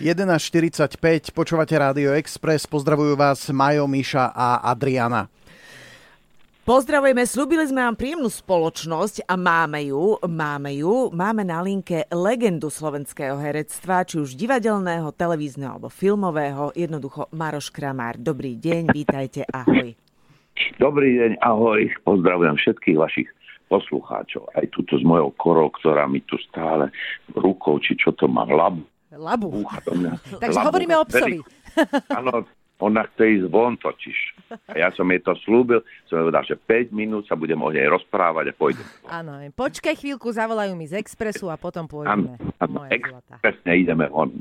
11.45, počúvate Rádio Express, pozdravujú vás Majo, Miša a Adriana. Pozdravujeme, slúbili sme vám príjemnú spoločnosť a máme ju, máme ju. Máme na linke legendu slovenského herectva, či už divadelného, televízneho alebo filmového, jednoducho Maroš Kramár. Dobrý deň, vítajte, ahoj. Dobrý deň, ahoj, pozdravujem všetkých vašich poslucháčov. Aj túto s mojou korou, ktorá mi tu stále rukou, či čo to má, labu Labu. Búcha do mňa. Takže Labu. hovoríme o psovi. Áno, ona chce ísť von totiž. A ja som jej to slúbil, som jej povedal, že 5 minút sa budem o nej rozprávať a pôjdem. Áno, počkaj chvíľku, zavolajú mi z Expressu a potom pôjdeme. Áno, expresne ideme von.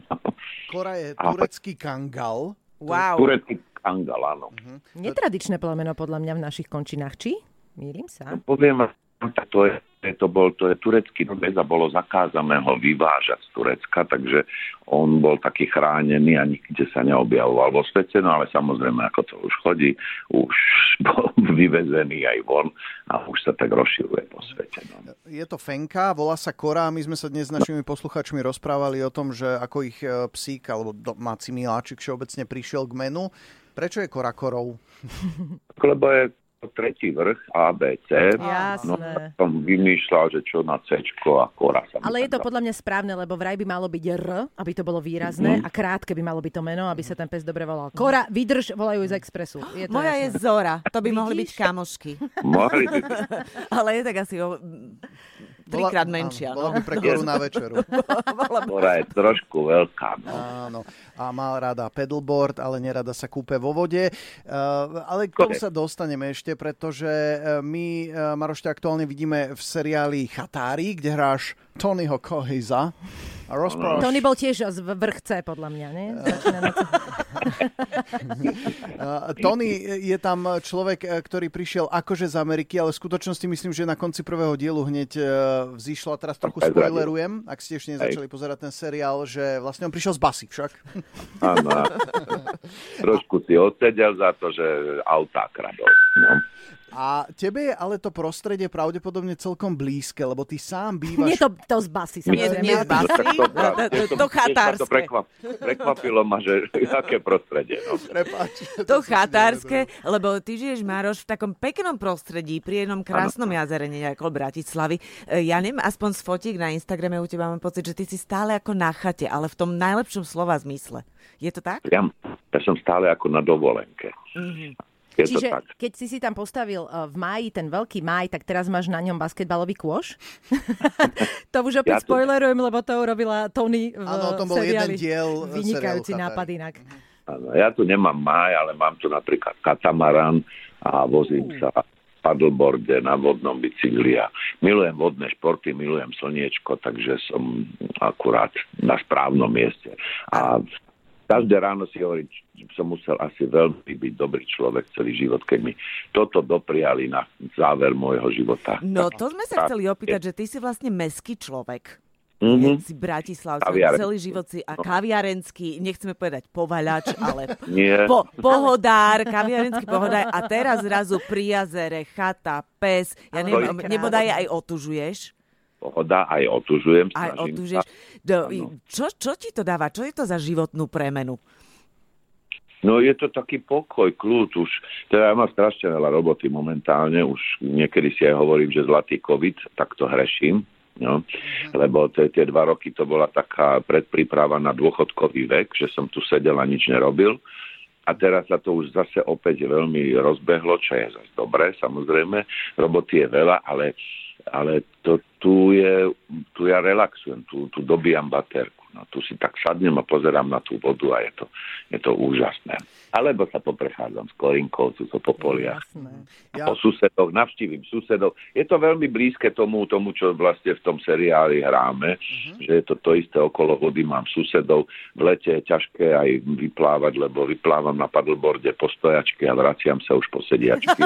Kora je turecký kangal. Wow. Turecký kangal, áno. Netradičné plemeno podľa mňa v našich končinách, či? Mýlim sa? Poviem, to je, to bol, to je turecký rod a bolo zakázané ho vyvážať z Turecka, takže on bol taký chránený a nikde sa neobjavoval vo svete, no ale samozrejme, ako to už chodí, už bol vyvezený aj von a už sa tak rozširuje po svete. No. Je to Fenka, volá sa Kora my sme sa dnes s našimi posluchačmi rozprávali o tom, že ako ich e, psík alebo domáci miláčik všeobecne prišiel k menu. Prečo je Kora korou? Lebo je tretí vrch A, B, C. Jasné. No, som vymýšľal, že čo na C a kora sa Ale je to podľa mňa správne, lebo vraj by malo byť R, aby to bolo výrazné, a krátke by malo byť to meno, aby sa ten pes dobre volal. Kora, vydrž, volajú z Expressu. Je to Moja je jasné. Zora, to by mohli byť Vidíš? kamošky. Mohli by Ale je tak asi o... trikrát menšia. Áno, No. bola by pre Koru na večeru. Kora je trošku veľká. No. Áno. A má rada pedalboard, ale nerada sa kúpe vo vode. Uh, ale k tomu sa dostaneme ešte, pretože uh, my, uh, Maroš, aktuálne vidíme v seriáli Chatári, kde hráš Tonyho Kohiza. A rozprávaš... Tony bol tiež z vrch C, podľa mňa, nie? Začína na C. Tony je tam človek, ktorý prišiel akože z Ameriky, ale v skutočnosti myslím, že na konci prvého dielu hneď uh, vzýšlo, a teraz trochu spoilerujem, ak ste ešte nezačali pozerať ten seriál, že vlastne on prišiel z basy však. Áno. Trošku si odsedel za to, že autá kradol. No. A tebe je ale to prostredie pravdepodobne celkom blízke, lebo ty sám bývaš... Nie to, to z basy, Nie, samozrejme. nie z basy. Tak To- to- to ma chatárske. To prekvap, prekvapilo ma, že aké prostredie. No. Prepáč, To si chatárske, lebo ty žiješ, Mároš, v takom peknom prostredí, pri jednom krásnom jazere, nie ako Bratislavy. E, Ja neviem, aspoň z fotík na Instagrame u teba mám pocit, že ty si stále ako na chate, ale v tom najlepšom slova zmysle. Je to tak? Ja, ja som stále ako na dovolenke. Je to Čiže tak. keď si si tam postavil uh, v máji ten veľký máj, tak teraz máš na ňom basketbalový kôš? to už opäť Ja spoilerujem, lebo to urobila Tony v Áno, o tom bol seriáli. jeden diel Vynikajúci seriálu nápad inak. Áno, ja tu nemám máj, ale mám tu napríklad katamaran a vozím sa v paddleboarde na vodnom bicykli a milujem vodné športy, milujem slniečko, takže som akurát na správnom mieste. A každé ráno si hovorím, že som musel asi veľmi byť dobrý človek celý život, keď mi toto dopriali na záver môjho života. No to sme sa chceli opýtať, že ty si vlastne meský človek. Mhm. Si Bratislavský, celý život si a kaviarenský, nechceme povedať povaľač, ale Nie. po, pohodár, kaviarenský pohodár a teraz zrazu pri jazere, chata, pes, ja neviem, nebodaj aj otužuješ, Pohoda, aj otužujem. aj otužuješ. sa. Do, čo, čo ti to dáva? Čo je to za životnú premenu? No je to taký pokoj, kľud už. Teda ja mám strašne veľa roboty momentálne, už niekedy si aj hovorím, že zlatý covid, tak to hreším. No, lebo tie, tie dva roky to bola taká predpríprava na dôchodkový vek, že som tu sedel a nič nerobil. A teraz sa to už zase opäť veľmi rozbehlo, čo je zase dobré, samozrejme. Roboty je veľa, ale, ale to, tu, je, relaxujem, tu, tu dobíjam baterku. No, tu si tak sadnem a pozerám na tú vodu a je to, je to úžasné. Alebo sa poprechádzam s korinkou, tu so po poliach. Ja, Po susedoch, navštívim susedov. Je to veľmi blízke tomu, tomu, čo vlastne v tom seriáli hráme, že je to to isté okolo vody, mám susedov. V lete je ťažké aj vyplávať, lebo vyplávam na paddleboarde po stojačke a vraciam sa už po sediačky.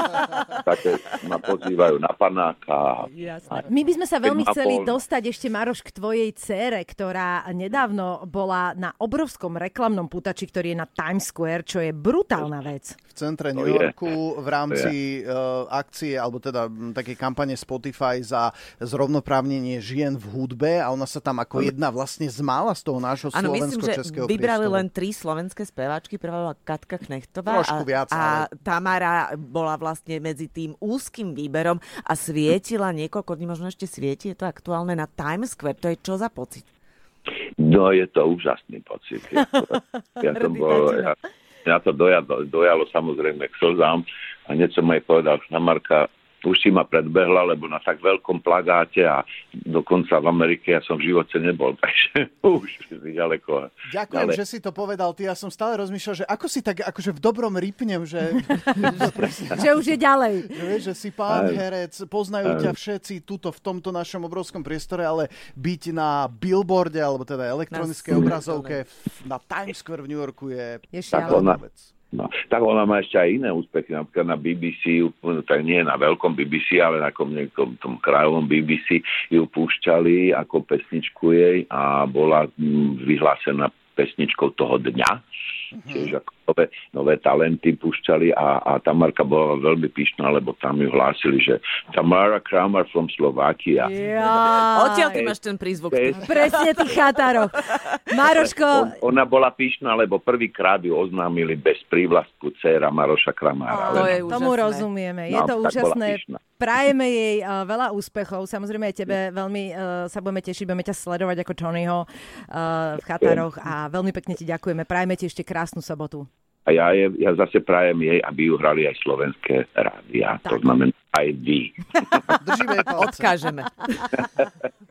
Také ma pozývajú na panáka. Jasné. My by sme sa veľmi chceli dostať ešte, Maroš, k tvojej cére, ktorá ktorá nedávno bola na obrovskom reklamnom putači, ktorý je na Times Square, čo je brutálna vec. V centre New Yorku v rámci uh, akcie, alebo teda také kampane Spotify za zrovnoprávnenie žien v hudbe a ona sa tam ako jedna vlastne zmála z toho nášho slovensko-českého vybrali priestoru. len tri slovenské speváčky. Prvá bola Katka Knechtová Trošku a, viac, a ale... Tamara bola vlastne medzi tým úzkým výberom a svietila niekoľko dní, možno ešte svieti, je to aktuálne na Times Square. To je čo za pocit? No, je to úžasný pocit. Ja, to bol, ja, ja to dojalo, dojalo samozrejme k slzám a hneď som aj povedal, Marka, už si ma predbehla, lebo na tak veľkom plagáte a dokonca v Amerike ja som v živote nebol, takže už si ďaleko. Ďakujem, ale... že si to povedal. Ty, ja som stále rozmýšľal, že ako si tak akože v dobrom rypnem, že... že už je ďalej. Že, vieš, že si pán aj, herec, poznajú aj. ťa všetci tuto v tomto našom obrovskom priestore, ale byť na billboarde, alebo teda elektronickej obrazovke na Times Square v New Yorku je... Je šialená vec. No, tak ona má ešte aj iné úspechy, napríklad na BBC, tak nie na veľkom BBC, ale na nejakom tom krajovom BBC ju púšťali ako pesničku jej a bola mm, vyhlásená pesničkou toho dňa. Mm-hmm. Čiže ako nové, nové talenty púšťali a, a Tamarka bola veľmi pyšná, lebo tam ju hlásili, že Tamara Kramer from Slovakia. Ja. Odtiaľ ty máš ten prízvuk. Presne tých chátaroch. Maroško... On, ona bola pyšná, lebo prvýkrát ju oznámili bez prívlastku dcera Maroša Kramára. To je Tomu rozumieme. Je no, to úžasné. Prajeme jej uh, veľa úspechov. Samozrejme aj tebe veľmi uh, sa budeme tešiť, budeme ťa sledovať ako Tonyho uh, v Chataroch a veľmi pekne ti ďakujeme. Prajeme ti ešte krásnu sobotu. A ja, je, ja zase prajem jej, aby ju hrali aj slovenské rádia. Tak. To znamená aj vy. Držíme Odkážeme.